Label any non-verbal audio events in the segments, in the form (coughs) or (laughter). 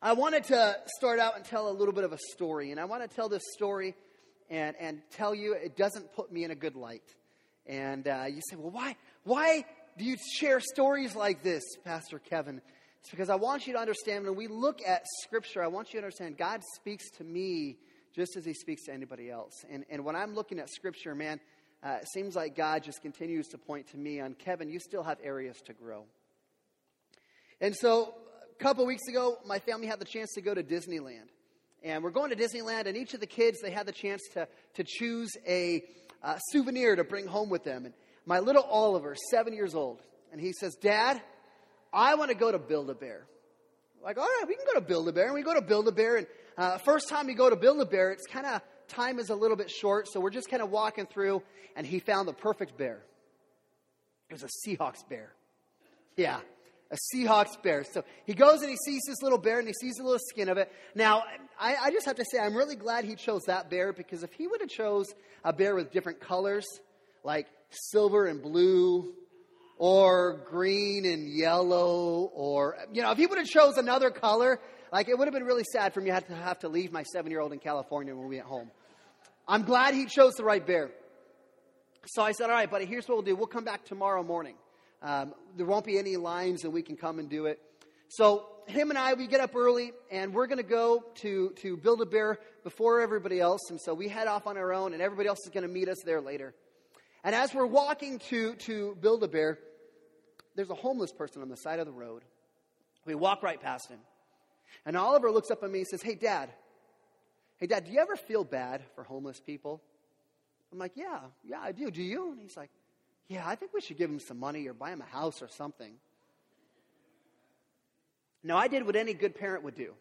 I wanted to start out and tell a little bit of a story, and I want to tell this story and, and tell you it doesn't put me in a good light. And uh, you say, well, why, why do you share stories like this, Pastor Kevin? It's because I want you to understand when we look at Scripture, I want you to understand God speaks to me just as He speaks to anybody else. And, and when I'm looking at Scripture, man, uh, it seems like God just continues to point to me on Kevin, you still have areas to grow. And so a couple weeks ago, my family had the chance to go to Disneyland. And we're going to Disneyland, and each of the kids, they had the chance to, to choose a uh, souvenir to bring home with them. And my little Oliver, seven years old, and he says, Dad, I want to go to Build a Bear. Like, all right, we can go to Build a Bear. And we go to Build a Bear, and uh, first time we go to Build a Bear, it's kind of, time is a little bit short, so we're just kind of walking through, and he found the perfect bear. It was a Seahawks bear. Yeah, a Seahawks bear. So he goes and he sees this little bear and he sees the little skin of it. Now, I, I, just have to say, I'm really glad he chose that bear because if he would have chose a bear with different colors, like silver and blue, or green and yellow, or, you know, if he would have chose another color, like it would have been really sad for me to have to leave my seven year old in California when we went home. I'm glad he chose the right bear. So I said, all right, buddy, here's what we'll do. We'll come back tomorrow morning. Um, there won't be any lines and we can come and do it. So him and I, we get up early and we're going to go to, to Build a Bear before everybody else. And so we head off on our own and everybody else is going to meet us there later. And as we're walking to, to Build a Bear, there's a homeless person on the side of the road. We walk right past him. And Oliver looks up at me and says, Hey, Dad. Hey, Dad, do you ever feel bad for homeless people? I'm like, Yeah, yeah, I do. Do you? And he's like, yeah, I think we should give him some money or buy him a house or something. Now, I did what any good parent would do.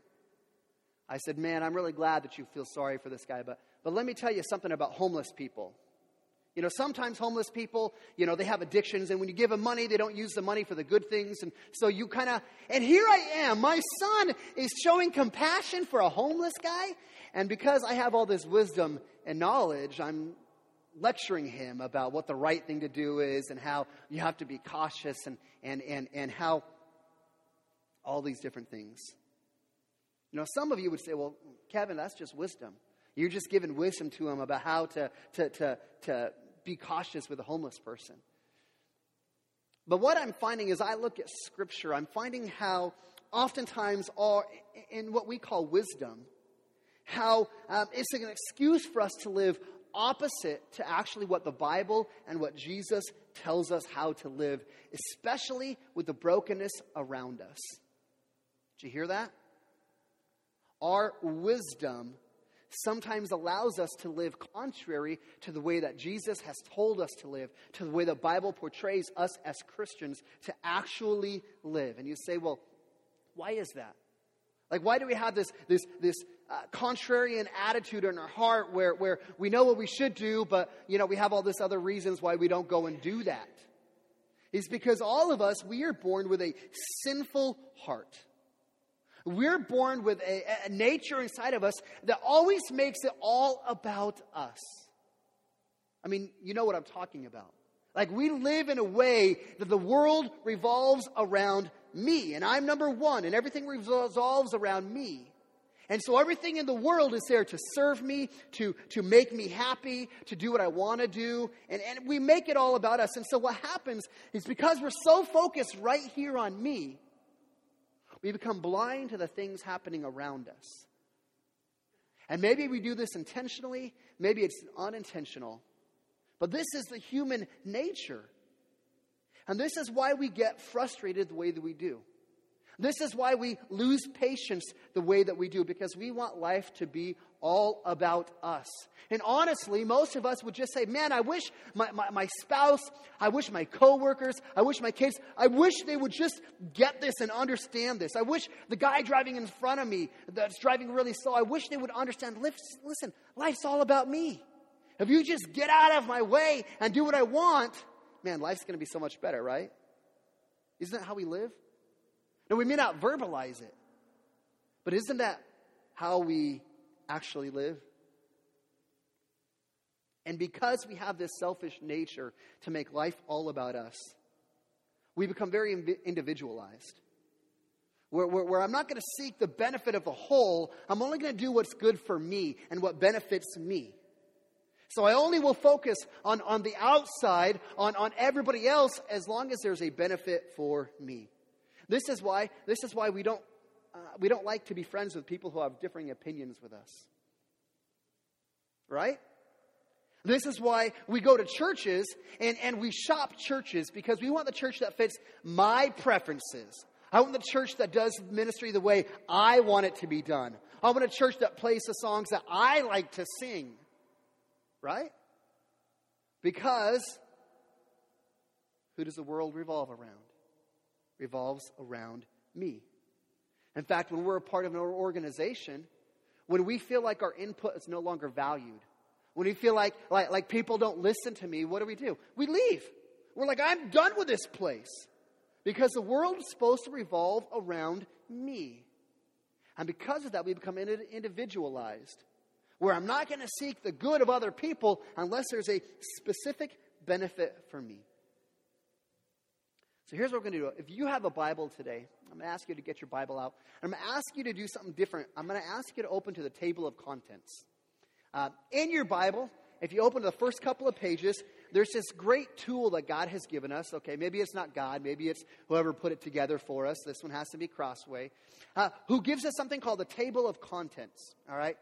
I said, Man, I'm really glad that you feel sorry for this guy, but, but let me tell you something about homeless people. You know, sometimes homeless people, you know, they have addictions, and when you give them money, they don't use the money for the good things. And so you kind of, and here I am, my son is showing compassion for a homeless guy. And because I have all this wisdom and knowledge, I'm lecturing him about what the right thing to do is and how you have to be cautious and, and, and, and how all these different things. You know, some of you would say, well, Kevin, that's just wisdom. You're just giving wisdom to him about how to, to, to, to be cautious with a homeless person. But what I'm finding is I look at Scripture, I'm finding how oftentimes, all, in what we call wisdom, how um, it's an excuse for us to live opposite to actually what the Bible and what Jesus tells us how to live, especially with the brokenness around us. Did you hear that? Our wisdom sometimes allows us to live contrary to the way that Jesus has told us to live, to the way the Bible portrays us as Christians to actually live. And you say, well, why is that? Like, why do we have this, this, this uh, contrarian attitude in our heart where, where we know what we should do, but, you know, we have all this other reasons why we don't go and do that? Is because all of us, we are born with a sinful heart. We're born with a, a nature inside of us that always makes it all about us. I mean, you know what I'm talking about. Like, we live in a way that the world revolves around me, and I'm number one, and everything revolves around me. And so everything in the world is there to serve me, to, to make me happy, to do what I want to do. And, and we make it all about us. And so what happens is because we're so focused right here on me, we become blind to the things happening around us. And maybe we do this intentionally, maybe it's unintentional. But this is the human nature. And this is why we get frustrated the way that we do. This is why we lose patience the way that we do, because we want life to be all about us. And honestly, most of us would just say, Man, I wish my, my, my, spouse, I wish my coworkers, I wish my kids, I wish they would just get this and understand this. I wish the guy driving in front of me that's driving really slow, I wish they would understand. Listen, life's all about me. If you just get out of my way and do what I want, man, life's going to be so much better, right? Isn't that how we live? Now, we may not verbalize it, but isn't that how we actually live? And because we have this selfish nature to make life all about us, we become very individualized. where, where, where I'm not going to seek the benefit of the whole. I'm only going to do what's good for me and what benefits me. So I only will focus on, on the outside, on, on everybody else, as long as there's a benefit for me. This is why, this is why we, don't, uh, we don't like to be friends with people who have differing opinions with us. Right? This is why we go to churches and, and we shop churches because we want the church that fits my preferences. I want the church that does ministry the way I want it to be done. I want a church that plays the songs that I like to sing. Right? Because who does the world revolve around? Revolves around me. In fact, when we're a part of an organization, when we feel like our input is no longer valued, when we feel like, like, like people don't listen to me, what do we do? We leave. We're like, I'm done with this place. Because the world is supposed to revolve around me. And because of that, we become individualized where I'm not going to seek the good of other people unless there's a specific benefit for me. So here's what we're going to do. If you have a Bible today, I'm going to ask you to get your Bible out. I'm going to ask you to do something different. I'm going to ask you to open to the table of contents. Uh, in your Bible, if you open to the first couple of pages, there's this great tool that God has given us. Okay, maybe it's not God, maybe it's whoever put it together for us. This one has to be Crossway, uh, who gives us something called the table of contents. All right,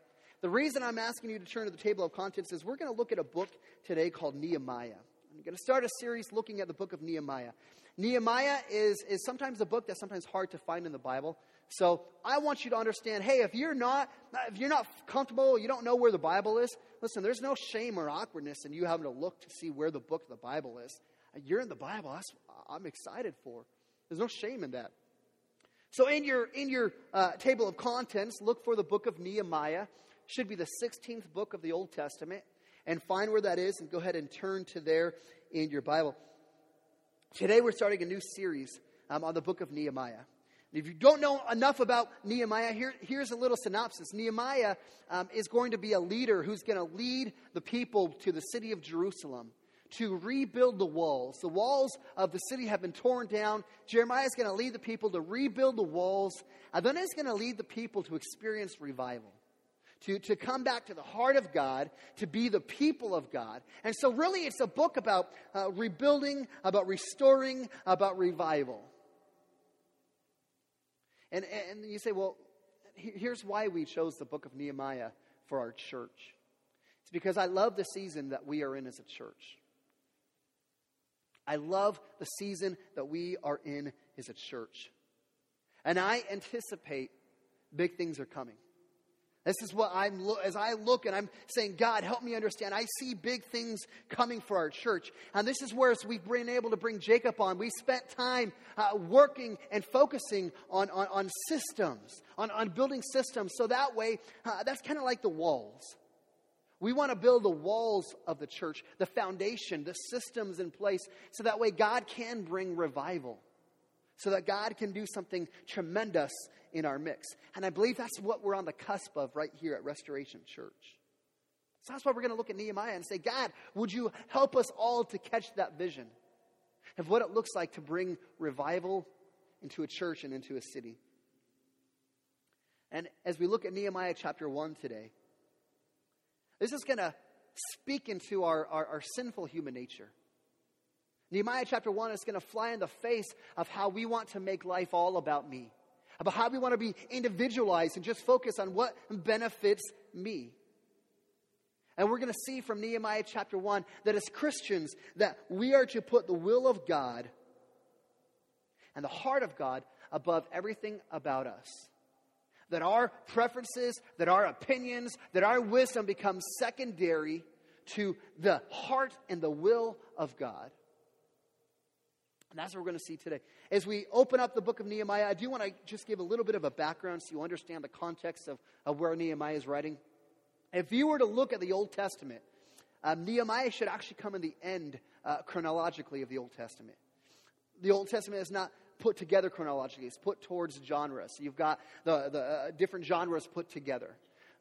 the reason I'm asking you to turn to the table of contents is we're going to look at a book today called Nehemiah. I'm going to start a series looking at the book of Nehemiah. Nehemiah is, is sometimes a book that's sometimes hard to find in the Bible. So I want you to understand, hey, if you're not if you're not comfortable, you don't know where the Bible is, listen, there's no shame or awkwardness in you having to look to see where the book of the Bible is. You're in the Bible. That's I'm excited for. There's no shame in that. So in your in your uh, table of contents, look for the book of Nehemiah should be the 16th book of the Old Testament. And find where that is and go ahead and turn to there in your Bible. Today we're starting a new series um, on the book of Nehemiah. And if you don't know enough about Nehemiah, here, here's a little synopsis. Nehemiah um, is going to be a leader who's going to lead the people to the city of Jerusalem to rebuild the walls. The walls of the city have been torn down. Jeremiah is going to lead the people to rebuild the walls. And then he's going to lead the people to experience revival to, to come back to the heart of God, to be the people of God. And so, really, it's a book about uh, rebuilding, about restoring, about revival. And, and you say, well, here's why we chose the book of Nehemiah for our church. It's because I love the season that we are in as a church. I love the season that we are in as a church. And I anticipate big things are coming. This is what I'm, as I look and I'm saying, God, help me understand. I see big things coming for our church. And this is where we've been able to bring Jacob on, we spent time uh, working and focusing on, on, on systems, on, on building systems. So that way, uh, that's kind of like the walls. We want to build the walls of the church, the foundation, the systems in place, so that way God can bring revival so that God can do something tremendous in our mix. And I believe that's what we're on the cusp of right here at Restoration Church. So that's why we're going to look at Nehemiah and say, God, would you help us all to catch that vision of what it looks like to bring revival into a church and into a city? And as we look at Nehemiah chapter 1 today, this is going to speak into our, our, our sinful human nature. Nehemiah chapter 1 is going to fly in the face of how we want to make life all about me, about how we want to be individualized and just focus on what benefits me. And we're going to see from Nehemiah chapter 1 that as Christians that we are to put the will of God and the heart of God above everything about us. That our preferences, that our opinions, that our wisdom becomes secondary to the heart and the will of God. And that's what we're going to see today. As we open up the book of Nehemiah, I do want to just give a little bit of a background so you understand the context of, of where Nehemiah is writing. If you were to look at the Old Testament, um, Nehemiah should actually come in the end uh, chronologically of the Old Testament. The Old Testament is not put together chronologically, it's put towards genres. So you've got the, the uh, different genres put together.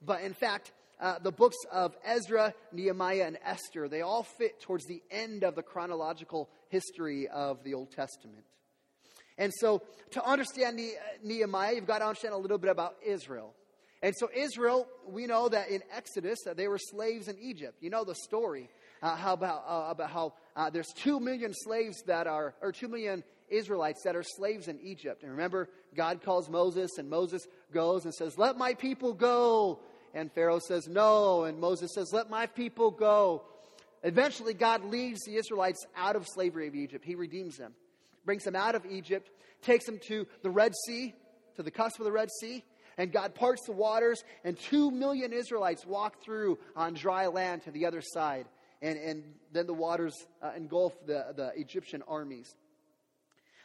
But in fact, uh, the books of Ezra, Nehemiah, and Esther, they all fit towards the end of the chronological history of the Old Testament. And so, to understand Nehemiah, you've got to understand a little bit about Israel. And so, Israel, we know that in Exodus, that they were slaves in Egypt. You know the story uh, how about, uh, about how uh, there's two million slaves that are, or two million Israelites that are slaves in Egypt. And remember, God calls Moses, and Moses goes and says, Let my people go. And Pharaoh says, No. And Moses says, Let my people go. Eventually, God leads the Israelites out of slavery of Egypt. He redeems them brings them out of Egypt, takes them to the Red Sea, to the cusp of the Red Sea, and God parts the waters, and two million Israelites walk through on dry land to the other side. And, and then the waters uh, engulf the, the Egyptian armies.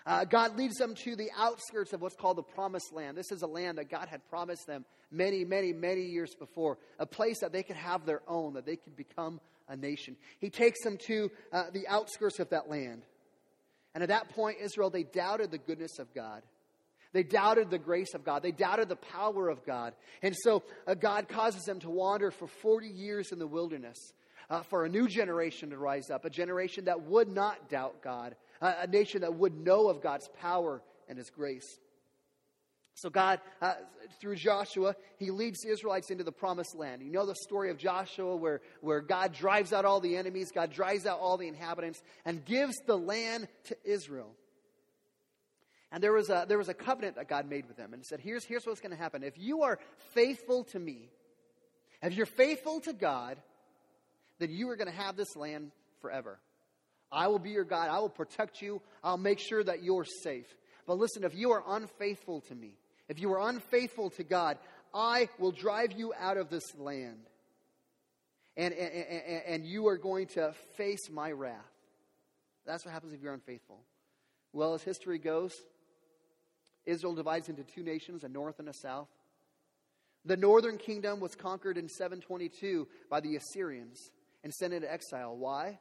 Uh, God leads them to the outskirts of what's called the Promised Land. This is a land that God had promised them many, many, many years before, a place that they could have their own, that they could become a nation. He takes them to uh, the outskirts of that land. And at that point, Israel, they doubted the goodness of God. They doubted the grace of God. They doubted the power of God. And so uh, God causes them to wander for 40 years in the wilderness uh, for a new generation to rise up, a generation that would not doubt God, uh, a nation that would know of God's power and His grace. So, God, uh, through Joshua, he leads the Israelites into the promised land. You know the story of Joshua where, where God drives out all the enemies, God drives out all the inhabitants, and gives the land to Israel. And there was a, there was a covenant that God made with them and said, here's, here's what's going to happen. If you are faithful to me, if you're faithful to God, then you are going to have this land forever. I will be your God. I will protect you. I'll make sure that you're safe. But listen, if you are unfaithful to me, if you are unfaithful to God, I will drive you out of this land. And, and, and, and you are going to face my wrath. That's what happens if you're unfaithful. Well, as history goes, Israel divides into two nations, a north and a south. The northern kingdom was conquered in 722 by the Assyrians and sent into exile. Why?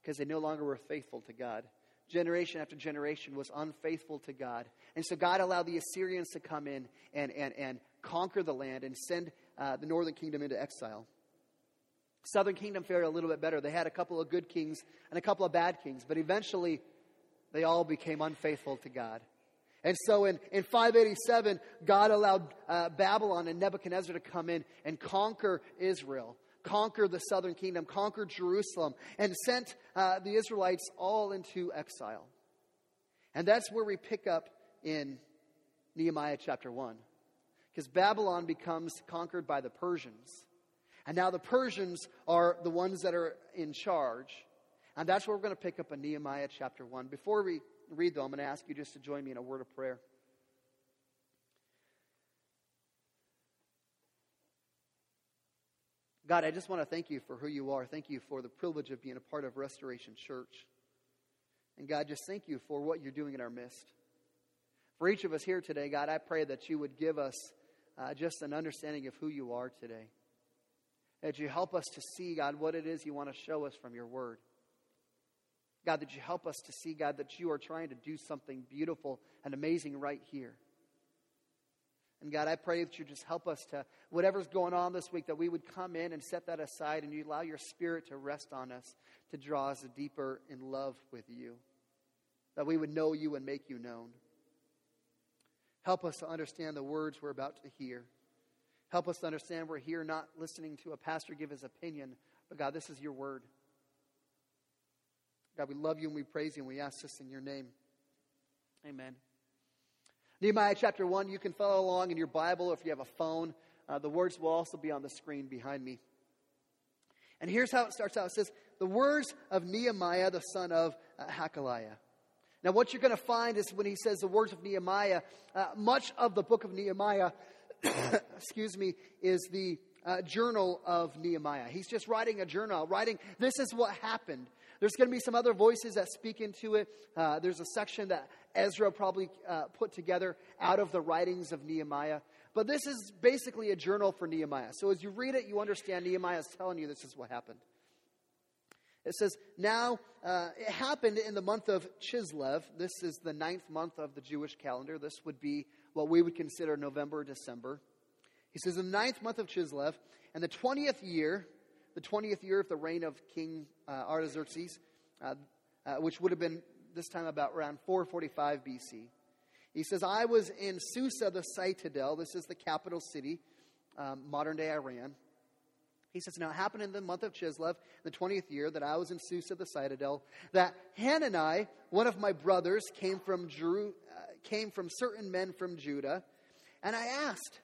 Because they no longer were faithful to God generation after generation was unfaithful to God. And so God allowed the Assyrians to come in and, and, and conquer the land and send uh, the northern kingdom into exile. Southern kingdom fared a little bit better. They had a couple of good kings and a couple of bad kings, but eventually they all became unfaithful to God. And so in, in 587, God allowed uh, Babylon and Nebuchadnezzar to come in and conquer Israel conquer the southern kingdom, conquer Jerusalem, and sent uh, the Israelites all into exile. And that's where we pick up in Nehemiah chapter 1. Because Babylon becomes conquered by the Persians. And now the Persians are the ones that are in charge. And that's where we're going to pick up in Nehemiah chapter 1. Before we read, though, I'm going to ask you just to join me in a word of prayer. God, I just want to thank you for who you are. Thank you for the privilege of being a part of Restoration Church. And God, just thank you for what you're doing in our midst. For each of us here today, God, I pray that you would give us uh, just an understanding of who you are today. That you help us to see, God, what it is you want to show us from your word. God, that you help us to see, God, that you are trying to do something beautiful and amazing right here. And God, I pray that you just help us to, whatever's going on this week, that we would come in and set that aside and you allow your spirit to rest on us, to draw us deeper in love with you, that we would know you and make you known. Help us to understand the words we're about to hear. Help us to understand we're here not listening to a pastor give his opinion, but God, this is your word. God, we love you and we praise you and we ask this in your name. Amen. Nehemiah chapter 1, you can follow along in your Bible or if you have a phone. Uh, the words will also be on the screen behind me. And here's how it starts out it says, The words of Nehemiah, the son of uh, Hacaliah. Now, what you're going to find is when he says the words of Nehemiah, uh, much of the book of Nehemiah, (coughs) excuse me, is the uh, journal of Nehemiah. He's just writing a journal, writing, this is what happened. There's going to be some other voices that speak into it. Uh, there's a section that Ezra probably uh, put together out of the writings of Nehemiah. But this is basically a journal for Nehemiah. So as you read it, you understand Nehemiah is telling you this is what happened. It says, Now uh, it happened in the month of Chislev. This is the ninth month of the Jewish calendar. This would be what we would consider November December. He says, In the ninth month of Chislev, and the 20th year, the 20th year of the reign of King uh, Artaxerxes, uh, uh, which would have been this time about around 445 BC. He says, I was in Susa, the citadel. This is the capital city, um, modern day Iran. He says, Now it happened in the month of Chislev, the 20th year, that I was in Susa, the citadel, that Hanani, one of my brothers, came from, Jeru- uh, came from certain men from Judah, and I asked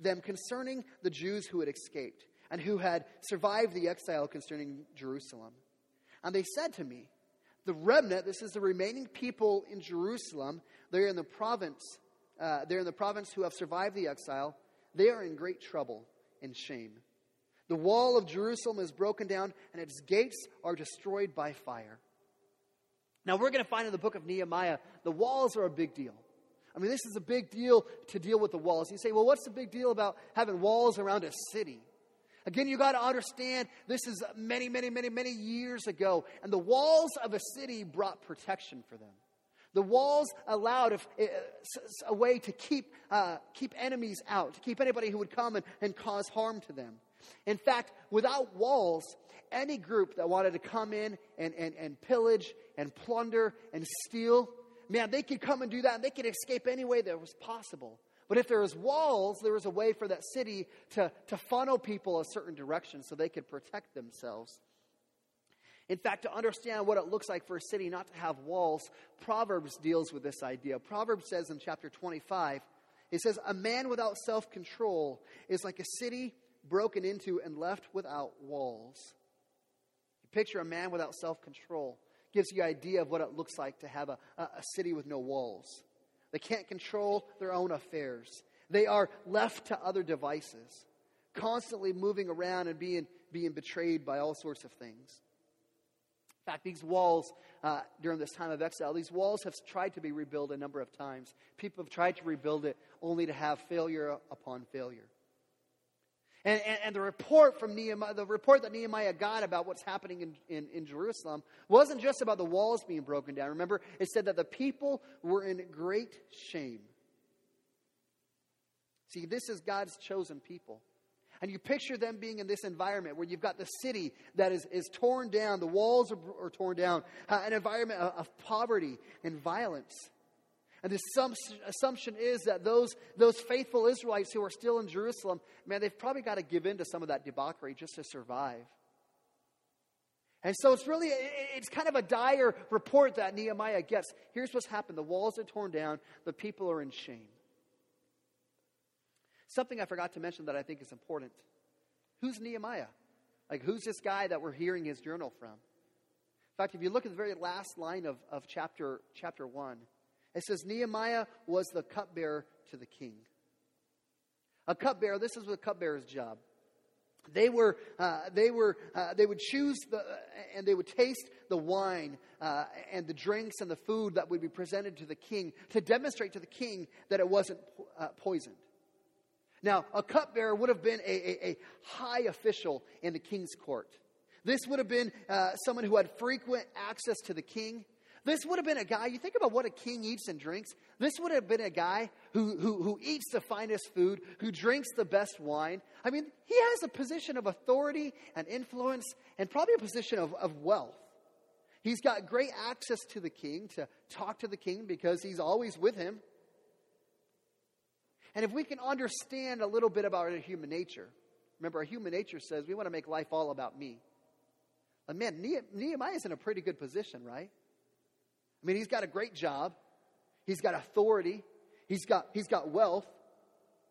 them concerning the Jews who had escaped and who had survived the exile concerning Jerusalem. And they said to me, The remnant, this is the remaining people in Jerusalem, they're in the province, uh, they're in the province who have survived the exile, they are in great trouble and shame. The wall of Jerusalem is broken down, and its gates are destroyed by fire. Now, we're going to find in the book of Nehemiah, the walls are a big deal. I mean, this is a big deal to deal with the walls. You say, well, what's the big deal about having walls around a city? Again, you got to understand this is many, many, many, many years ago, and the walls of a city brought protection for them. The walls allowed a, way to keep, uh, keep enemies out, to keep anybody who would come and, and cause harm to them. In fact, without walls, any group that wanted to come in and, and, and pillage and plunder and steal, man, they could come and do that and they could escape any way that was possible. But if there was walls, there was a way for that city to, to funnel people a certain direction so they could protect themselves. In fact, to understand what it looks like for a city not to have walls, Proverbs deals with this idea. Proverbs says in chapter 25, it says, A man without self control is like a city broken into and left without walls. You picture a man without self control. Gives you an idea of what it looks like to have a, a city with no walls. They can't control their own affairs. They are left to other devices, constantly moving around and being, being betrayed by all sorts of things. In fact, these walls, uh, during this time of exile, these walls have tried to be rebuilt a number of times. People have tried to rebuild it only to have failure upon failure. And, and, and, the report from Nehemiah, the report that Nehemiah got about what's happening in, in, in, Jerusalem wasn't just about the walls being broken down. Remember, it said that the people were in great shame. See, this is God's chosen people. And you picture them being in this environment where you've got the city that is, is torn down, the walls are, are torn down, uh, an environment of, of poverty and violence. And the assumption is that those, those faithful Israelites who are still in Jerusalem, man, they've probably got to give in to some of that debauchery just to survive. And so it's really, it's kind of a dire report that Nehemiah gets. Here's what's happened the walls are torn down, the people are in shame. Something I forgot to mention that I think is important. Who's Nehemiah? Like, who's this guy that we're hearing his journal from? In fact, if you look at the very last line of, of chapter, chapter 1, it says Nehemiah was the cupbearer to the king. A cupbearer, this is the cupbearer's job. They were, uh, they were, uh, they would choose the, uh, and they would taste the wine uh, and the drinks and the food that would be presented to the king to demonstrate to the king that it wasn't uh, poisoned. Now, a cupbearer would have been a, a, a, high official in the king's court. This would have been uh, someone who had frequent access to the king. This would have been a guy, you think about what a king eats and drinks. This would have been a guy who, who, who eats the finest food, who drinks the best wine. I mean, he has a position of authority and influence and probably a position of, of wealth. He's got great access to the king to talk to the king because he's always with him. And if we can understand a little bit about our human nature, remember, our human nature says we want to make life all about me. And man, Nehemiah is in a pretty good position, right? I mean, he's got a great job. He's got authority. He's got, he's got wealth.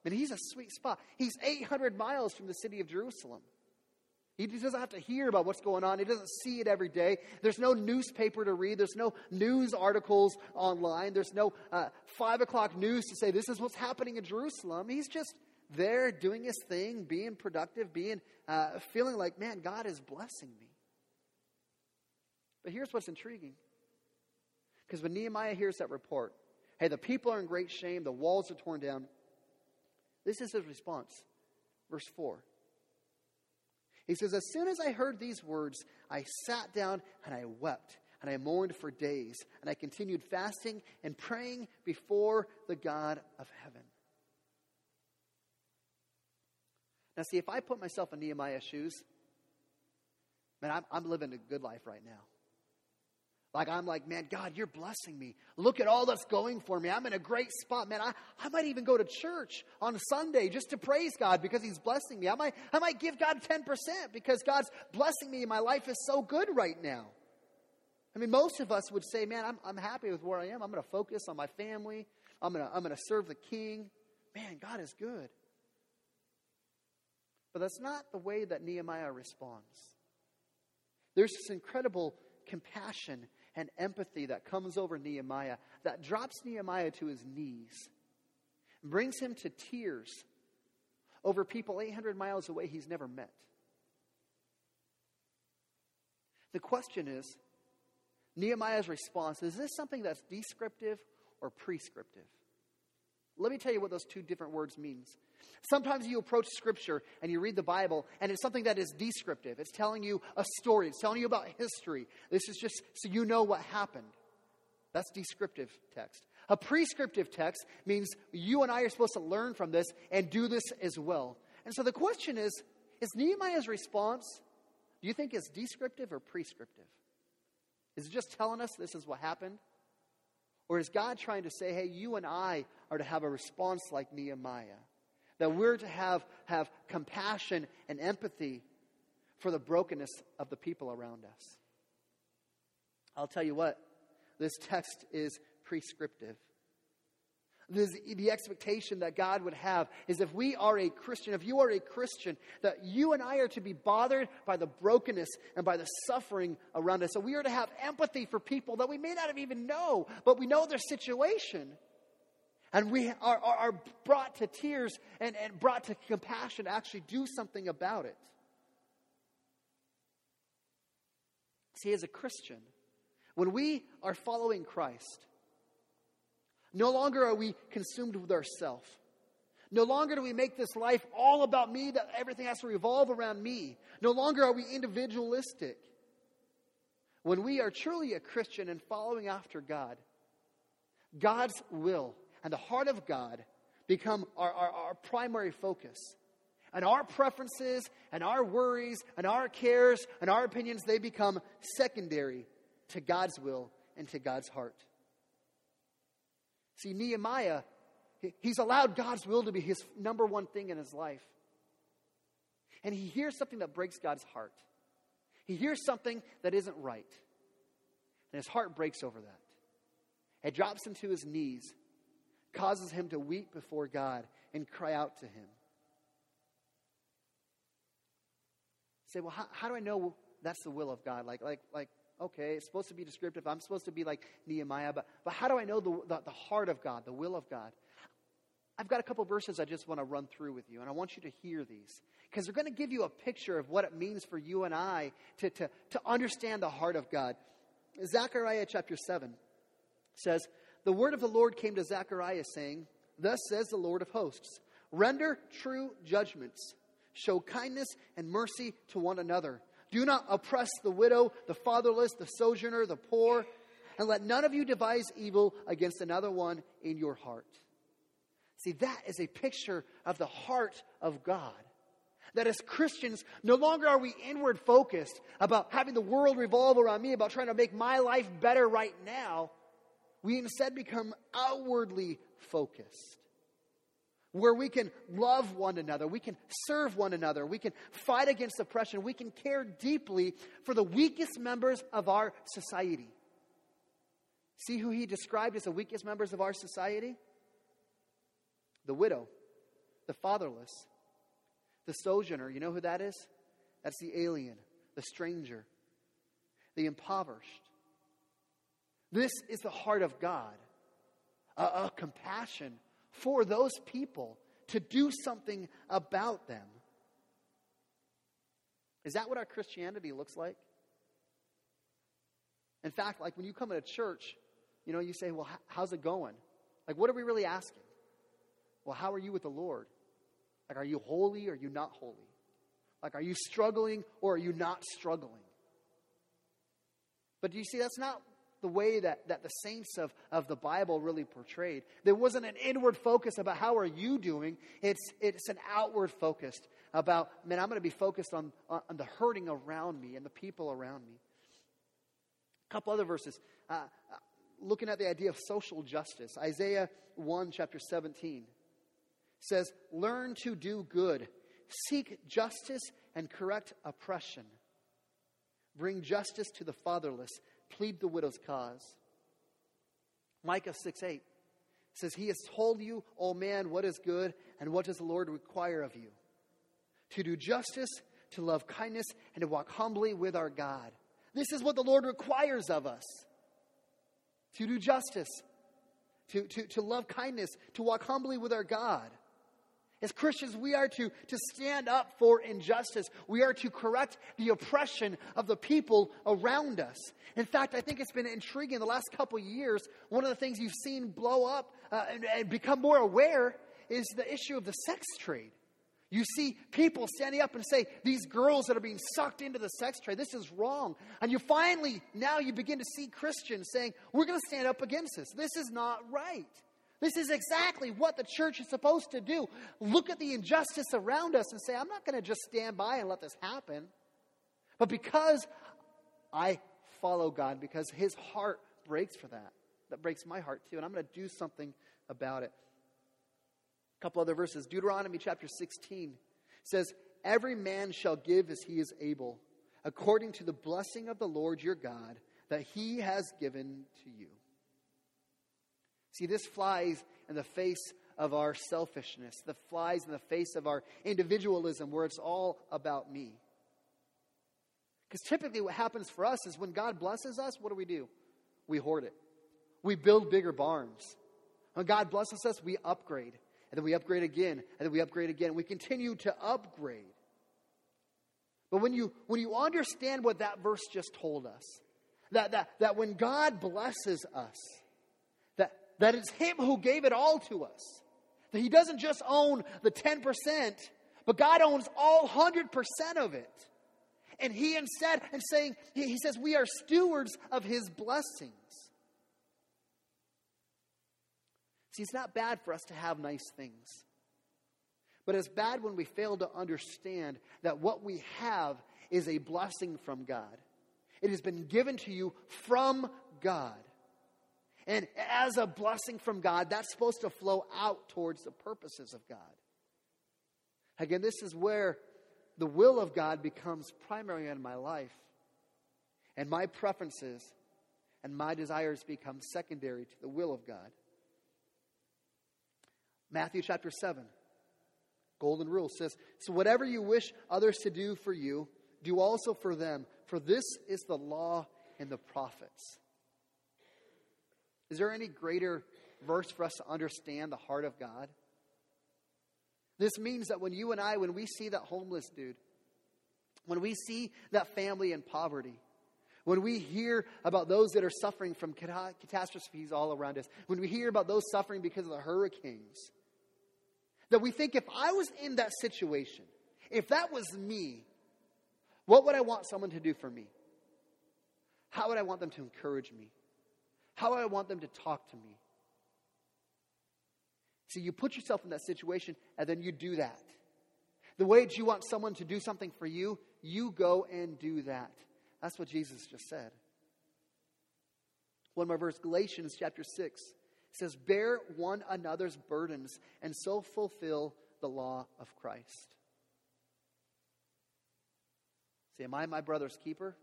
And he's a sweet spot. He's 800 miles from the city of Jerusalem. He doesn't have to hear about what's going on. He doesn't see it every day. There's no newspaper to read. There's no news articles online. There's no uh, five o'clock news to say this is what's happening in Jerusalem. He's just there doing his thing, being productive, being uh, feeling like, man, God is blessing me. But here's what's intriguing because when Nehemiah hears that report, hey, the people are in great shame, the walls are torn down, this is his response. Verse 4. He says, As soon as I heard these words, I sat down and I wept, and I mourned for days, and I continued fasting and praying before the God of heaven. Now, see, if I put myself in Nehemiah's shoes, man, I'm, I'm living a good life right now. Like I'm like, man, God, you're blessing me. Look at all that's going for me. I'm in a great spot, man. I, I might even go to church on Sunday just to praise God because He's blessing me. I might, I might give God 10% because God's blessing me and my life is so good right now. I mean, most of us would say, man, I'm, I'm happy with where I am. I'm going to focus on my family. I'm going to I'm going to serve the king. Man, God is good. But that's not the way that Nehemiah responds. There's this incredible compassion and empathy that comes over Nehemiah that drops Nehemiah to his knees, brings him to tears over people 800 miles away he's never met. The question is Nehemiah's response is this something that's descriptive or prescriptive? Let me tell you what those two different words means. Sometimes you approach Scripture and you read the Bible, and it's something that is descriptive. It's telling you a story, it's telling you about history. This is just so you know what happened. That's descriptive text. A prescriptive text means you and I are supposed to learn from this and do this as well. And so the question is is Nehemiah's response, do you think is descriptive or prescriptive? Is it just telling us this is what happened? Or is God trying to say, hey, you and I are to have a response like Nehemiah? That we're to have, have compassion and empathy for the brokenness of the people around us. I'll tell you what, this text is prescriptive. This, the expectation that God would have is if we are a Christian, if you are a Christian, that you and I are to be bothered by the brokenness and by the suffering around us. So we are to have empathy for people that we may not have even know, but we know their situation. And we are, are, are brought to tears and, and brought to compassion to actually do something about it. See, as a Christian, when we are following Christ, no longer are we consumed with ourselves. No longer do we make this life all about me, that everything has to revolve around me. No longer are we individualistic. When we are truly a Christian and following after God, God's will and the heart of God become our, our, our primary focus. And our preferences and our worries and our cares and our opinions, they become secondary to God's will and to God's heart. See, Nehemiah, he's allowed God's will to be his number one thing in his life. And he hears something that breaks God's heart. He hears something that isn't right. And his heart breaks over that. It drops him to his knees causes him to weep before God and cry out to him. Say, well, how, how do I know that's the will of God? Like, like, like, okay, it's supposed to be descriptive. I'm supposed to be like Nehemiah, but, but how do I know the, the, the heart of God, the will of God? I've got a couple verses I just want to run through with you, and I want you to hear these because they're going to give you a picture of what it means for you and I to, to, to understand the heart of God. Zechariah chapter 7 says, the word of the Lord came to Zechariah, saying, Thus says the Lord of hosts Render true judgments, show kindness and mercy to one another. Do not oppress the widow, the fatherless, the sojourner, the poor, and let none of you devise evil against another one in your heart. See, that is a picture of the heart of God. That as Christians, no longer are we inward focused about having the world revolve around me, about trying to make my life better right now we instead become outwardly focused. Where we can love one another, we can serve one another, we can fight against oppression, we can care deeply for the weakest members of our society. See who he described as the weakest members of our society? The widow, the fatherless, the sojourner. You know who that is? That's the alien, the stranger, the impoverished, this is the heart of God a, a compassion for those people to do something about them. Is that what our Christianity looks like? In fact, like when you come to church, you know, you say, well, how's it going? Like, what are we really asking? Well, how are you with the Lord? Like, are you holy or are you not holy? Like, are you struggling or are you not struggling? But do you see, that's not the way that, that the saints of, of the Bible really portrayed. There wasn't an inward focus about how are you doing. It's, it's an outward focus about, man, I'm going to be focused on, on the hurting around me and the people around me. A couple other verses. Uh, uh, looking at the idea of social justice, Isaiah 1, chapter 17 says, Learn to do good, seek justice, and correct oppression. Bring justice to the fatherless, plead the widow's cause. Micah 6 8 says, He has told you, O man, what is good, and what does the Lord require of you? To do justice, to love kindness, and to walk humbly with our God. This is what the Lord requires of us to do justice, to, to, to love kindness, to walk humbly with our God. As Christians, we are to, to stand up for injustice. We are to correct the oppression of the people around us. In fact, I think it's been intriguing the last couple years. One of the things you've seen blow up uh, and, and become more aware is the issue of the sex trade. You see people standing up and say, these girls that are being sucked into the sex trade, this is wrong. And you finally, now you begin to see Christians saying, we're going to stand up against this. This is not right. This is exactly what the church is supposed to do. Look at the injustice around us and say, I'm not going to just stand by and let this happen. But because I follow God, because his heart breaks for that, that breaks my heart too, and I'm going to do something about it. A couple other verses. Deuteronomy chapter 16 says, Every man shall give as he is able, according to the blessing of the Lord your God that he has given to you. See, this flies in the face of our selfishness, the flies in the face of our individualism, where it's all about me. Because typically, what happens for us is when God blesses us, what do we do? We hoard it. We build bigger barns. When God blesses us, we upgrade. And then we upgrade again. And then we upgrade again. We continue to upgrade. But when you, when you understand what that verse just told us, that, that, that when God blesses us, that it's Him who gave it all to us. That He doesn't just own the 10%, but God owns all 100% of it. And He instead, and saying, He says, we are stewards of His blessings. See, it's not bad for us to have nice things. But it's bad when we fail to understand that what we have is a blessing from God. It has been given to you from God. And as a blessing from God, that's supposed to flow out towards the purposes of God. Again, this is where the will of God becomes primary in my life, and my preferences and my desires become secondary to the will of God. Matthew chapter 7, golden rule says, So whatever you wish others to do for you, do also for them, for this is the law and the prophets. Is there any greater verse for us to understand the heart of God? This means that when you and I, when we see that homeless dude, when we see that family in poverty, when we hear about those that are suffering from catastrophes all around us, when we hear about those suffering because of the hurricanes, that we think if I was in that situation, if that was me, what would I want someone to do for me? How would I want them to encourage me? How I want them to talk to me. See, you put yourself in that situation and then you do that. The way that you want someone to do something for you, you go and do that. That's what Jesus just said. One more verse, Galatians chapter 6 says, Bear one another's burdens and so fulfill the law of Christ. Say, Am I my brother's keeper?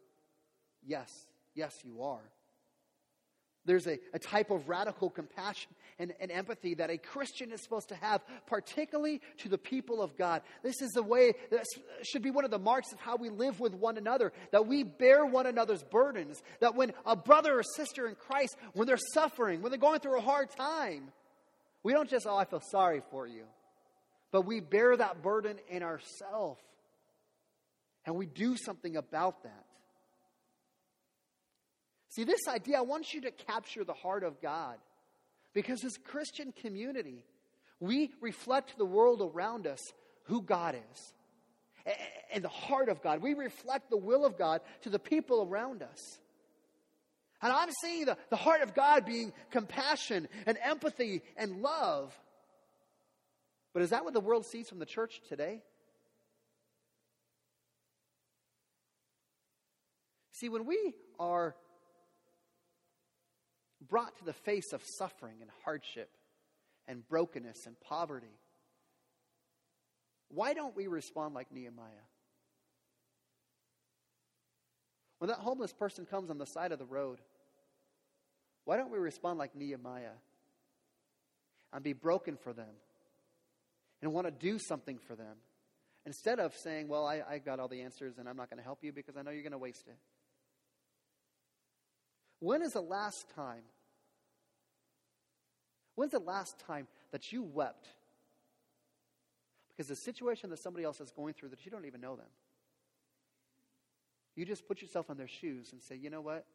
Yes. Yes, you are. There's a, a type of radical compassion and, and empathy that a Christian is supposed to have, particularly to the people of God. This is the way that should be one of the marks of how we live with one another, that we bear one another's burdens. That when a brother or sister in Christ, when they're suffering, when they're going through a hard time, we don't just, oh, I feel sorry for you, but we bear that burden in ourselves. And we do something about that. See, this idea, I want you to capture the heart of God. Because as Christian community, we reflect the world around us who God is and the heart of God. We reflect the will of God to the people around us. And I'm seeing the, the heart of God being compassion and empathy and love. But is that what the world sees from the church today? See, when we are brought to the face of suffering and hardship and brokenness and poverty, why don't we respond like Nehemiah? When that homeless person comes on the side of the road, why don't we respond like Nehemiah and be broken for them and want to do something for them instead of saying, Well, I, I got all the answers and I'm not going to help you because I know you're going to waste it? When is the last time? When's the last time that you wept because the situation that somebody else is going through that you don't even know them? You just put yourself in their shoes and say, you know what?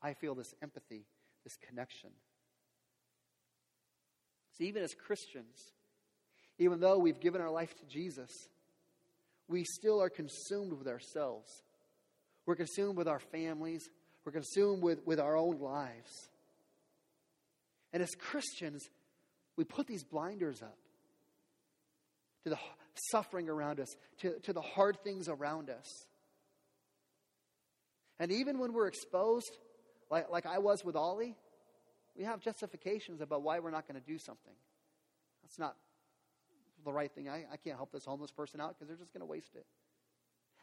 I feel this empathy, this connection. See, even as Christians, even though we've given our life to Jesus, we still are consumed with ourselves. We're consumed with our families. We're consumed with, with our own lives. And as Christians, we put these blinders up to the suffering around us, to, to the hard things around us. And even when we're exposed, like, like I was with Ollie, we have justifications about why we're not going to do something. That's not the right thing. I, I can't help this homeless person out because they're just going to waste it.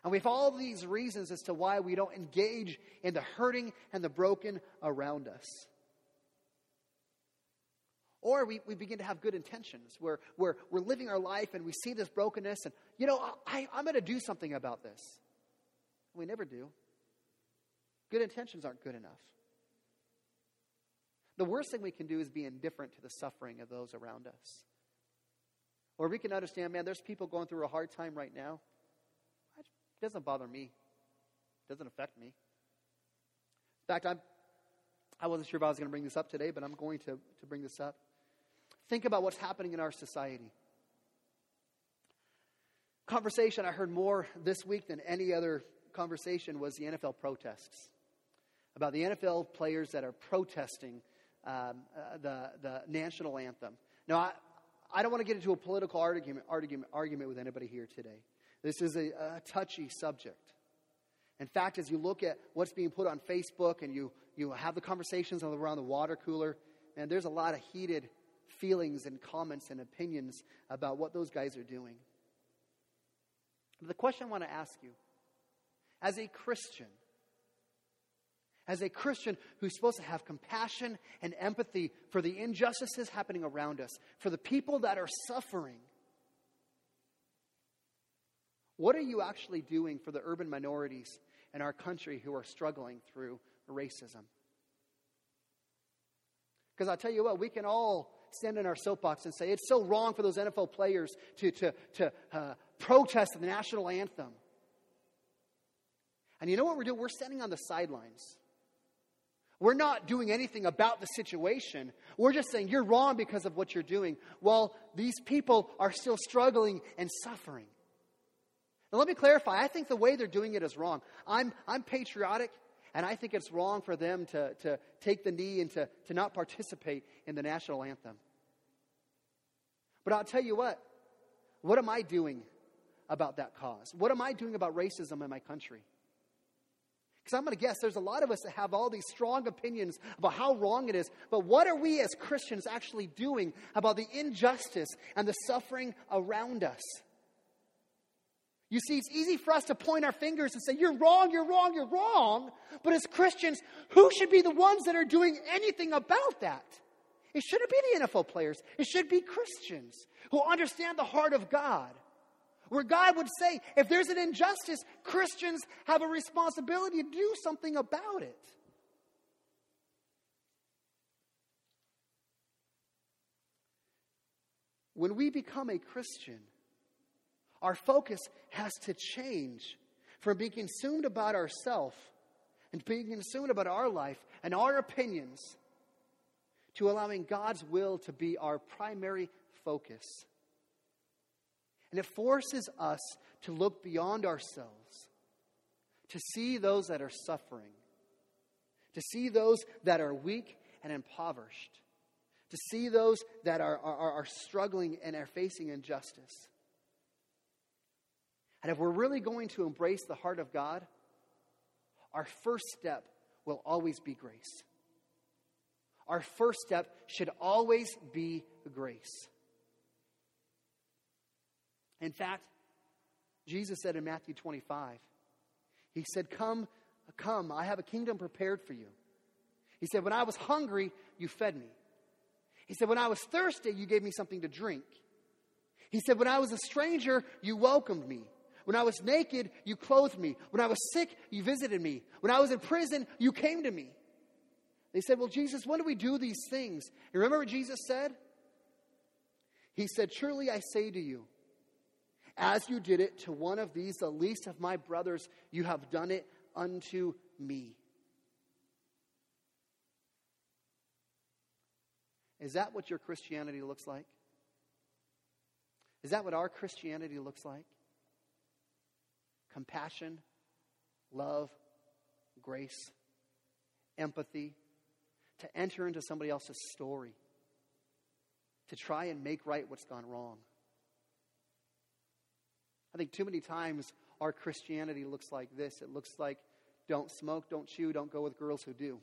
And we have all these reasons as to why we don't engage in the hurting and the broken around us. Or we, we begin to have good intentions where, where we're living our life and we see this brokenness and, you know, I, I'm going to do something about this. We never do. Good intentions aren't good enough. The worst thing we can do is be indifferent to the suffering of those around us. Or we can understand, man, there's people going through a hard time right now. It doesn't bother me. It doesn't affect me. In fact, I'm, I wasn't sure if I was going to bring this up today, but I'm going to, to bring this up. Think about what's happening in our society. Conversation I heard more this week than any other conversation was the NFL protests. About the NFL players that are protesting um, uh, the, the national anthem. Now, I, I don't want to get into a political argument, argument, argument with anybody here today. This is a, a touchy subject. In fact, as you look at what's being put on Facebook and you, you have the conversations around the water cooler, and there's a lot of heated feelings and comments and opinions about what those guys are doing. But the question I want to ask you as a Christian, as a Christian who's supposed to have compassion and empathy for the injustices happening around us, for the people that are suffering, what are you actually doing for the urban minorities in our country who are struggling through racism? Because I'll tell you what, we can all stand in our soapbox and say it's so wrong for those NFL players to, to, to uh, protest the national anthem. And you know what we're doing? We're standing on the sidelines. We're not doing anything about the situation. We're just saying you're wrong because of what you're doing, while these people are still struggling and suffering. Now, let me clarify. I think the way they're doing it is wrong. I'm, I'm patriotic. And I think it's wrong for them to, to take the knee and to, to not participate in the national anthem. But I'll tell you what, what am I doing about that cause? What am I doing about racism in my country? Because I'm going to guess there's a lot of us that have all these strong opinions about how wrong it is. But what are we as Christians actually doing about the injustice and the suffering around us? You see, it's easy for us to point our fingers and say, You're wrong, you're wrong, you're wrong. But as Christians, who should be the ones that are doing anything about that? It shouldn't be the NFL players, it should be Christians who understand the heart of God. Where God would say, if there's an injustice, Christians have a responsibility to do something about it. When we become a Christian, our focus has to change from being consumed about ourselves and being consumed about our life and our opinions to allowing God's will to be our primary focus. And it forces us to look beyond ourselves, to see those that are suffering, to see those that are weak and impoverished, to see those that are, are, are struggling and are facing injustice. And if we're really going to embrace the heart of God, our first step will always be grace. our first step should always be grace. In fact, Jesus said in Matthew 25, He said, Come, come, I have a kingdom prepared for you. He said, When I was hungry, you fed me. He said, When I was thirsty, you gave me something to drink. He said, When I was a stranger, you welcomed me. When I was naked, you clothed me. When I was sick, you visited me. When I was in prison, you came to me. They said, Well, Jesus, when do we do these things? Remember what Jesus said? He said, Truly I say to you, as you did it to one of these, the least of my brothers, you have done it unto me. Is that what your Christianity looks like? Is that what our Christianity looks like? Compassion, love, grace, empathy, to enter into somebody else's story, to try and make right what's gone wrong. I think too many times our Christianity looks like this it looks like don't smoke, don't chew, don't go with girls who do.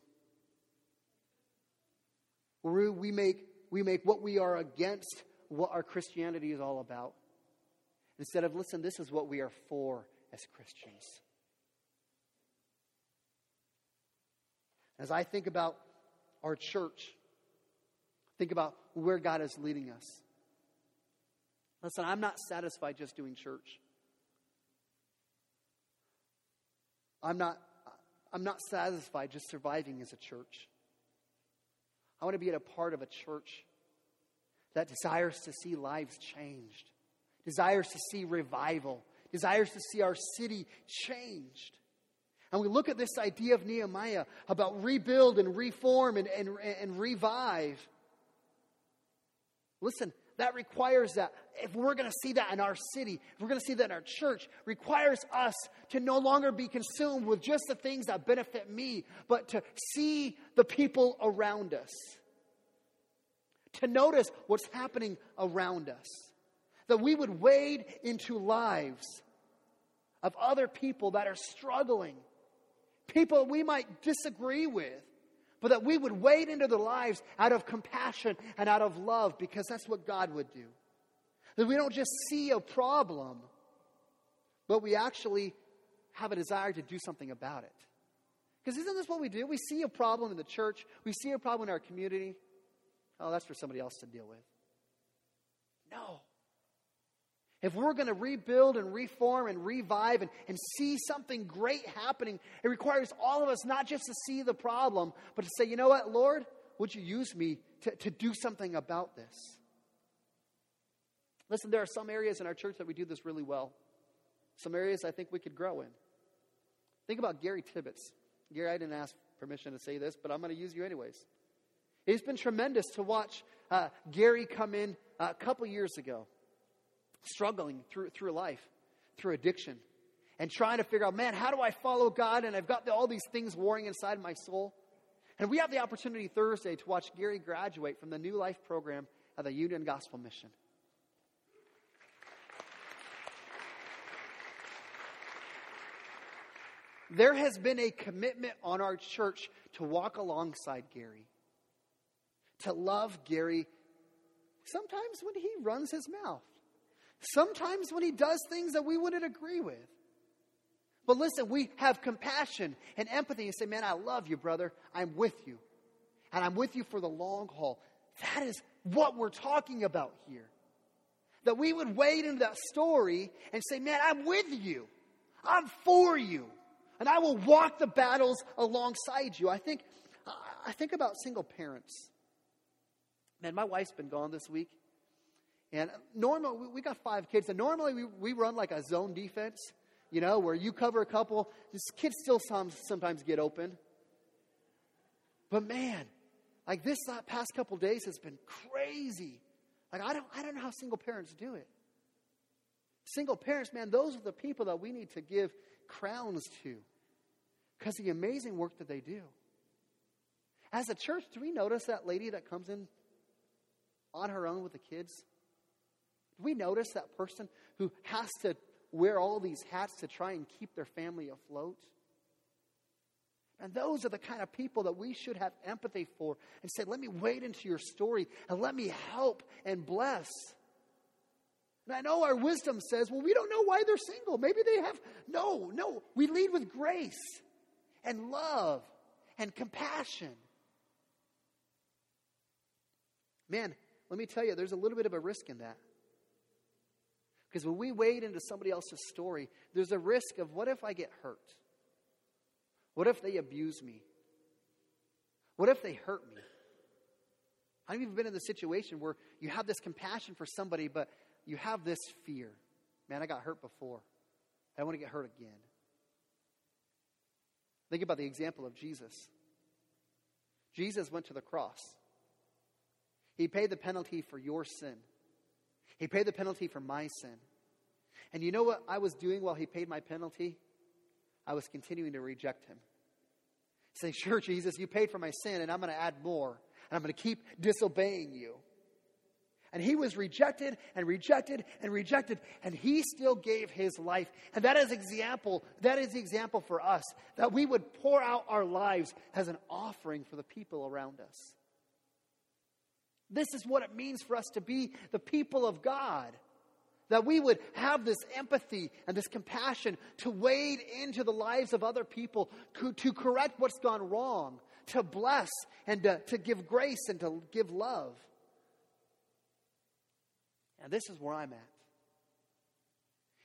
We make, we make what we are against what our Christianity is all about. Instead of, listen, this is what we are for as Christians. As I think about our church, think about where God is leading us. Listen, I'm not satisfied just doing church. I'm not, I'm not satisfied just surviving as a church. I want to be at a part of a church that desires to see lives changed, desires to see revival, desires to see our city changed. And we look at this idea of Nehemiah about rebuild and reform and, and, and revive. Listen, that requires that if we're going to see that in our city, if we're going to see that in our church, requires us to no longer be consumed with just the things that benefit me, but to see the people around us. To notice what's happening around us. That we would wade into lives of other people that are struggling, people we might disagree with, but that we would wade into their lives out of compassion and out of love because that's what God would do. That we don't just see a problem, but we actually have a desire to do something about it. Because isn't this what we do? We see a problem in the church, we see a problem in our community. Oh, that's for somebody else to deal with. No. If we're going to rebuild and reform and revive and, and see something great happening, it requires all of us not just to see the problem, but to say, you know what, Lord, would you use me to, to do something about this? Listen, there are some areas in our church that we do this really well. Some areas I think we could grow in. Think about Gary Tibbetts. Gary, I didn't ask permission to say this, but I'm going to use you anyways. It's been tremendous to watch uh, Gary come in uh, a couple years ago struggling through, through life, through addiction, and trying to figure out, man, how do I follow God? And I've got the, all these things warring inside my soul. And we have the opportunity Thursday to watch Gary graduate from the New Life program at the Union Gospel Mission. There has been a commitment on our church to walk alongside Gary, to love Gary sometimes when he runs his mouth. Sometimes when he does things that we wouldn't agree with. But listen, we have compassion and empathy and say, Man, I love you, brother. I'm with you. And I'm with you for the long haul. That is what we're talking about here. That we would wade into that story and say, Man, I'm with you. I'm for you. And I will walk the battles alongside you. I think, I think about single parents. Man, my wife's been gone this week. And normally, we got five kids, and normally we, we run like a zone defense, you know, where you cover a couple. This kids still some, sometimes get open. But man, like this past couple days has been crazy. Like I don't, I don't know how single parents do it. Single parents, man, those are the people that we need to give crowns to because the amazing work that they do. As a church, do we notice that lady that comes in on her own with the kids? Do we notice that person who has to wear all these hats to try and keep their family afloat? And those are the kind of people that we should have empathy for and say, let me wade into your story and let me help and bless. And I know our wisdom says, well, we don't know why they're single. Maybe they have. No, no. We lead with grace and love and compassion. Man, let me tell you, there's a little bit of a risk in that. Because when we wade into somebody else's story, there's a risk of what if I get hurt? What if they abuse me? What if they hurt me? I've even been in the situation where you have this compassion for somebody, but you have this fear. Man, I got hurt before. I want to get hurt again. Think about the example of Jesus. Jesus went to the cross. He paid the penalty for your sin. He paid the penalty for my sin. And you know what I was doing while he paid my penalty? I was continuing to reject him. Say, sure, Jesus, you paid for my sin, and I'm going to add more, and I'm going to keep disobeying you. And he was rejected and rejected and rejected, and he still gave his life. And that is example, that is the example for us, that we would pour out our lives as an offering for the people around us. This is what it means for us to be the people of God. That we would have this empathy and this compassion to wade into the lives of other people, to correct what's gone wrong, to bless and to, to give grace and to give love. And this is where I'm at.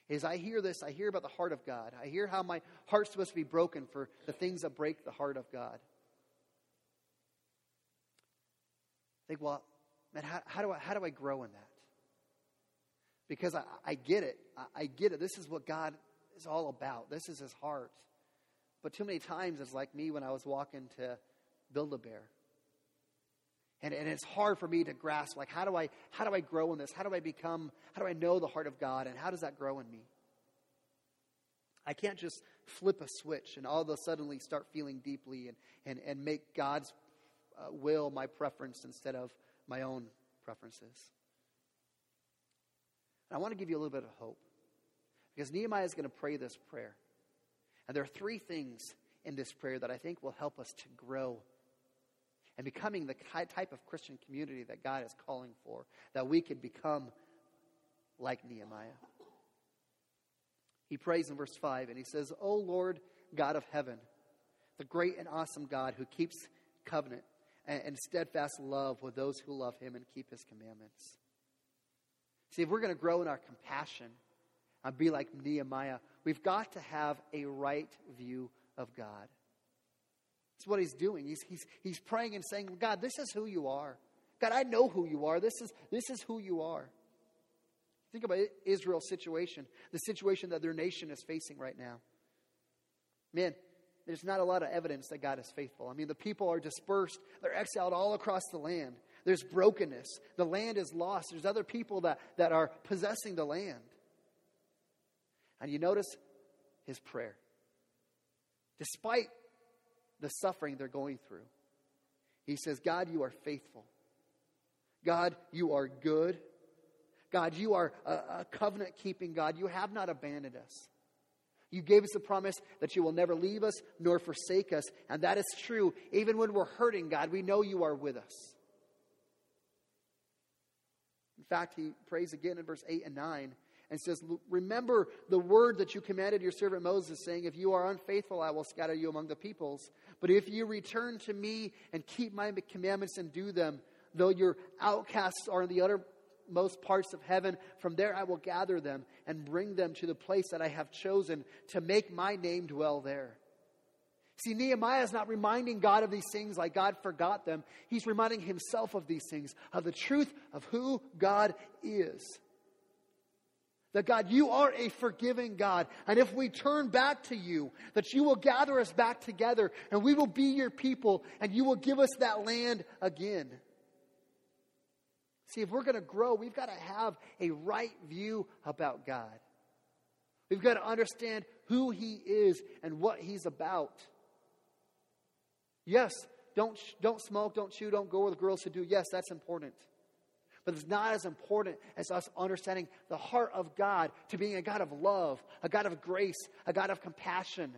Is I hear this, I hear about the heart of God. I hear how my heart's supposed to be broken for the things that break the heart of God. I think, well, man, how, how, do, I, how do I grow in that? Because I, I get it. I, I get it. This is what God is all about. This is his heart. But too many times it's like me when I was walking to Build a Bear. And, and it's hard for me to grasp like how do I how do I grow in this? How do I become how do I know the heart of God and how does that grow in me? I can't just flip a switch and all of a sudden start feeling deeply and, and, and make God's uh, will my preference instead of my own preferences. And I want to give you a little bit of hope because Nehemiah is going to pray this prayer. And there are three things in this prayer that I think will help us to grow and becoming the type of Christian community that God is calling for, that we could become like Nehemiah. He prays in verse 5 and he says, O Lord, God of heaven, the great and awesome God who keeps covenant and, and steadfast love with those who love him and keep his commandments. See, if we're going to grow in our compassion and be like Nehemiah, we've got to have a right view of God. That's what he's doing. He's, he's, he's praying and saying, God, this is who you are. God, I know who you are. This is, this is who you are. Think about Israel's situation, the situation that their nation is facing right now. Man, there's not a lot of evidence that God is faithful. I mean, the people are dispersed, they're exiled all across the land. There's brokenness. The land is lost. There's other people that, that are possessing the land. And you notice his prayer. Despite the suffering they're going through. He says, God, you are faithful. God, you are good. God, you are a, a covenant keeping God. You have not abandoned us. You gave us a promise that you will never leave us nor forsake us. And that is true. Even when we're hurting, God, we know you are with us. In fact, he prays again in verse 8 and 9 and says, Remember the word that you commanded your servant Moses, saying, If you are unfaithful, I will scatter you among the peoples. But if you return to me and keep my commandments and do them, though your outcasts are in the uttermost parts of heaven, from there I will gather them and bring them to the place that I have chosen to make my name dwell there. See, Nehemiah is not reminding God of these things like God forgot them. He's reminding himself of these things, of the truth of who God is. That God, you are a forgiving God. And if we turn back to you, that you will gather us back together and we will be your people and you will give us that land again. See, if we're going to grow, we've got to have a right view about God. We've got to understand who He is and what He's about. Yes, don't, don't smoke, don't chew, don't go the girls should do. Yes, that's important. But it's not as important as us understanding the heart of God to being a God of love, a God of grace, a God of compassion,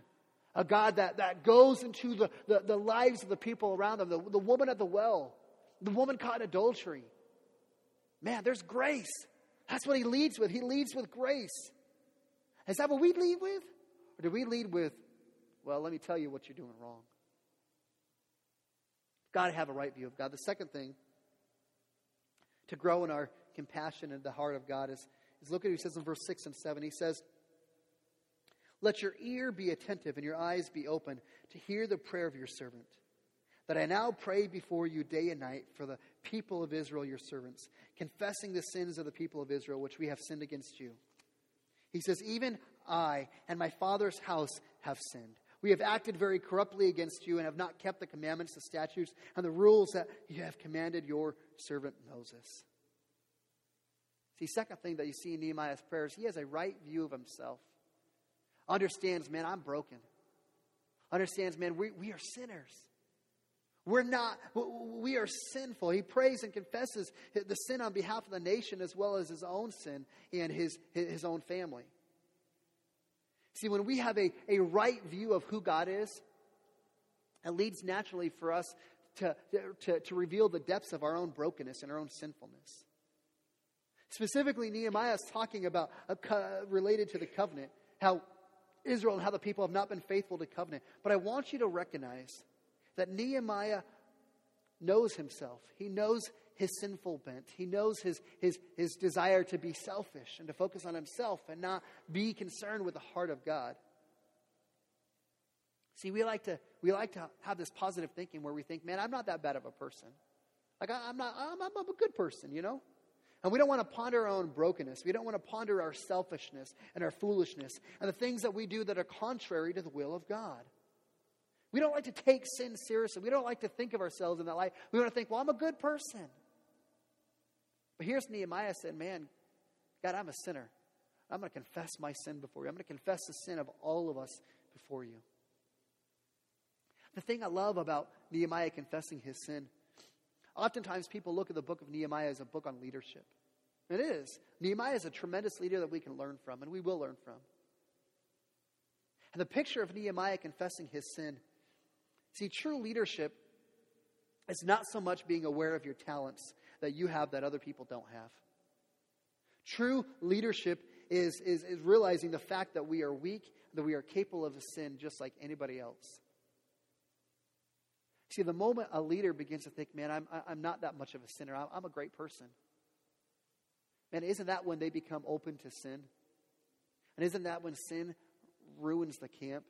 a God that, that goes into the, the, the lives of the people around them, the, the woman at the well, the woman caught in adultery. Man, there's grace. That's what he leads with. He leads with grace. Is that what we lead with? Or do we lead with, well, let me tell you what you're doing wrong? Got to have a right view of God. The second thing to grow in our compassion and the heart of God is, is look at what he says in verse 6 and 7. He says, Let your ear be attentive and your eyes be open to hear the prayer of your servant, that I now pray before you day and night for the people of Israel, your servants, confessing the sins of the people of Israel, which we have sinned against you. He says, Even I and my father's house have sinned. We have acted very corruptly against you and have not kept the commandments, the statutes, and the rules that you have commanded your servant Moses. See, second thing that you see in Nehemiah's prayers, he has a right view of himself. Understands, man, I'm broken. Understands, man, we, we are sinners. We're not, we are sinful. He prays and confesses the sin on behalf of the nation as well as his own sin and his, his own family. See, when we have a, a right view of who God is, it leads naturally for us to, to, to reveal the depths of our own brokenness and our own sinfulness. Specifically, Nehemiah is talking about, co- related to the covenant, how Israel and how the people have not been faithful to covenant. But I want you to recognize that Nehemiah knows himself. He knows his sinful bent. He knows his, his, his desire to be selfish and to focus on himself and not be concerned with the heart of God. See, we like to, we like to have this positive thinking where we think, man, I'm not that bad of a person. Like, I, am not, I'm, I'm a good person, you know? And we don't want to ponder our own brokenness. We don't want to ponder our selfishness and our foolishness and the things that we do that are contrary to the will of God. We don't like to take sin seriously. We don't like to think of ourselves in that light. We want to think, well, I'm a good person. But here's Nehemiah saying, Man, God, I'm a sinner. I'm going to confess my sin before you. I'm going to confess the sin of all of us before you. The thing I love about Nehemiah confessing his sin, oftentimes people look at the book of Nehemiah as a book on leadership. It is. Nehemiah is a tremendous leader that we can learn from, and we will learn from. And the picture of Nehemiah confessing his sin see, true leadership is not so much being aware of your talents that you have that other people don't have. True leadership is, is, is realizing the fact that we are weak, that we are capable of a sin just like anybody else. See, the moment a leader begins to think, man, I'm, I'm not that much of a sinner, I'm, I'm a great person. Man, isn't that when they become open to sin? And isn't that when sin ruins the camp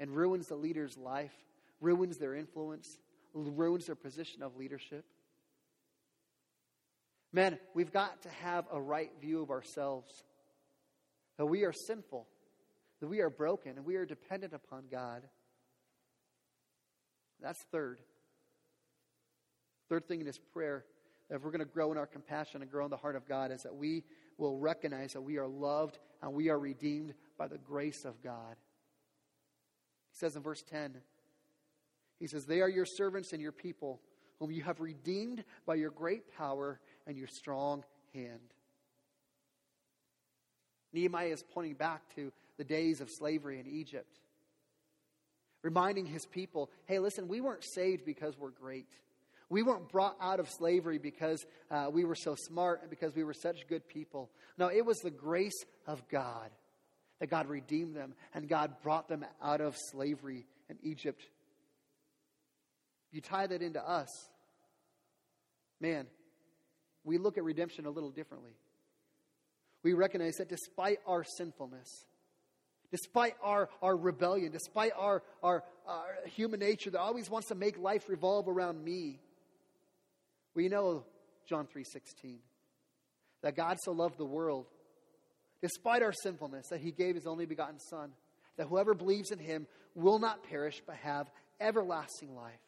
and ruins the leader's life, ruins their influence, ruins their position of leadership? Men, we've got to have a right view of ourselves that we are sinful, that we are broken, and we are dependent upon God. That's third. Third thing in this prayer, that if we're going to grow in our compassion and grow in the heart of God, is that we will recognize that we are loved and we are redeemed by the grace of God. He says in verse 10, he says, They are your servants and your people, whom you have redeemed by your great power and your strong hand. Nehemiah is pointing back to the days of slavery in Egypt, reminding his people hey, listen, we weren't saved because we're great. We weren't brought out of slavery because uh, we were so smart and because we were such good people. No, it was the grace of God that God redeemed them and God brought them out of slavery in Egypt. You tie that into us, man, we look at redemption a little differently. We recognize that despite our sinfulness, despite our, our rebellion, despite our, our, our human nature that always wants to make life revolve around me, we know John 3:16 that God so loved the world despite our sinfulness that he gave his only begotten son that whoever believes in him will not perish but have everlasting life.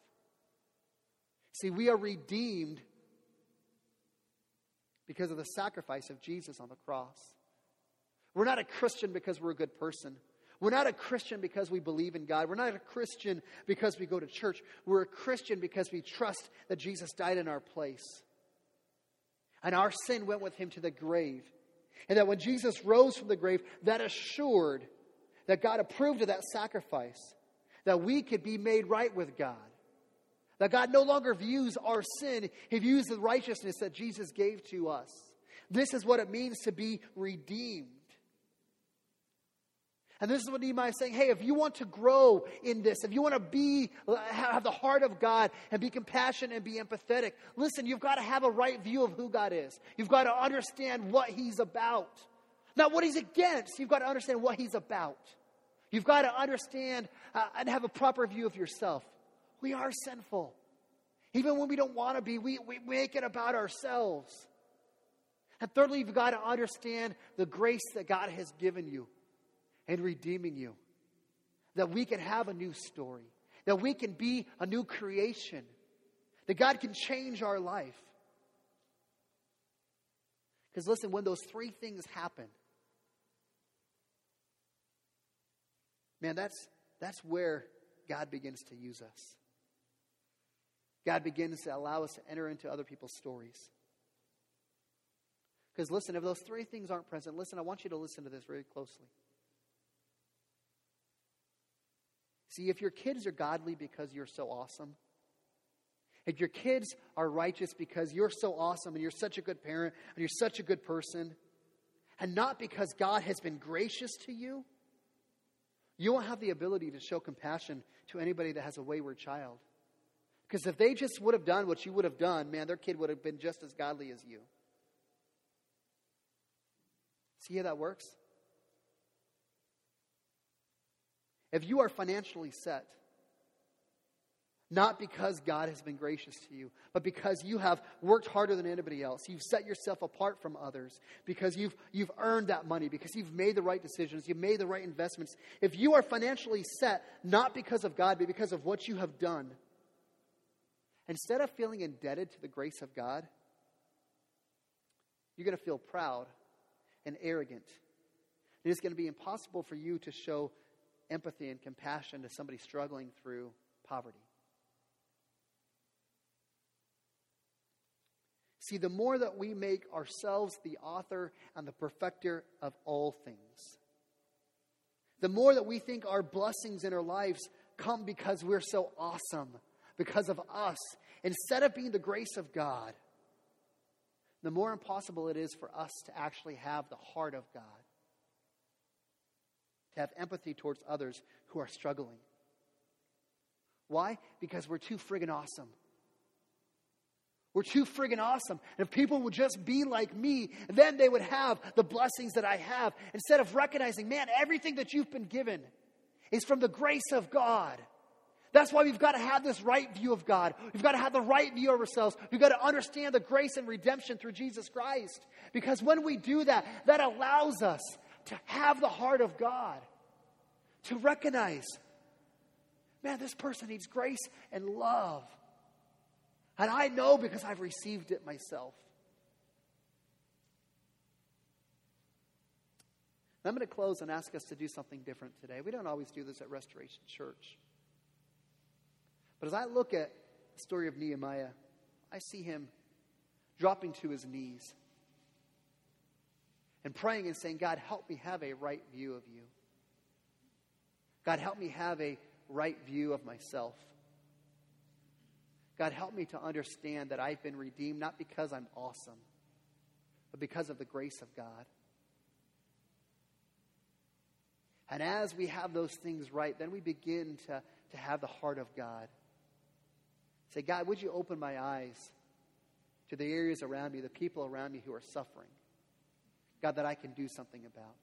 See, we are redeemed because of the sacrifice of Jesus on the cross. We're not a Christian because we're a good person. We're not a Christian because we believe in God. We're not a Christian because we go to church. We're a Christian because we trust that Jesus died in our place. And our sin went with him to the grave. And that when Jesus rose from the grave, that assured that God approved of that sacrifice, that we could be made right with God. That God no longer views our sin, He views the righteousness that Jesus gave to us. This is what it means to be redeemed. And this is what Nehemiah is saying. Hey, if you want to grow in this, if you want to be, have the heart of God and be compassionate and be empathetic, listen, you've got to have a right view of who God is. You've got to understand what He's about. Not what He's against, you've got to understand what He's about. You've got to understand uh, and have a proper view of yourself. We are sinful. Even when we don't want to be, we, we make it about ourselves. And thirdly, you've got to understand the grace that God has given you and redeeming you. That we can have a new story, that we can be a new creation, that God can change our life. Because listen, when those three things happen, man, that's, that's where God begins to use us. God begins to allow us to enter into other people's stories. Because listen, if those three things aren't present, listen, I want you to listen to this very closely. See, if your kids are godly because you're so awesome, if your kids are righteous because you're so awesome and you're such a good parent and you're such a good person, and not because God has been gracious to you, you won't have the ability to show compassion to anybody that has a wayward child. Because if they just would have done what you would have done, man, their kid would have been just as godly as you. See how that works? If you are financially set, not because God has been gracious to you, but because you have worked harder than anybody else. You've set yourself apart from others because you've, you've earned that money, because you've made the right decisions, you've made the right investments. If you are financially set, not because of God, but because of what you have done, instead of feeling indebted to the grace of God, you're going to feel proud and arrogant. It is going to be impossible for you to show empathy and compassion to somebody struggling through poverty. See, the more that we make ourselves the author and the perfecter of all things, the more that we think our blessings in our lives come because we're so awesome, because of us, instead of being the grace of God, the more impossible it is for us to actually have the heart of God to have empathy towards others who are struggling. Why? Because we're too friggin' awesome. We're too friggin' awesome. And if people would just be like me, then they would have the blessings that I have. Instead of recognizing, man, everything that you've been given is from the grace of God. That's why we've got to have this right view of God. We've got to have the right view of ourselves. We've got to understand the grace and redemption through Jesus Christ. Because when we do that, that allows us to have the heart of God, to recognize, man, this person needs grace and love. And I know because I've received it myself. I'm going to close and ask us to do something different today. We don't always do this at Restoration Church. But as I look at the story of Nehemiah, I see him dropping to his knees and praying and saying, God, help me have a right view of you. God, help me have a right view of myself. God, help me to understand that I've been redeemed not because I'm awesome, but because of the grace of God. And as we have those things right, then we begin to, to have the heart of God. Say, God, would you open my eyes to the areas around me, the people around me who are suffering? God, that I can do something about.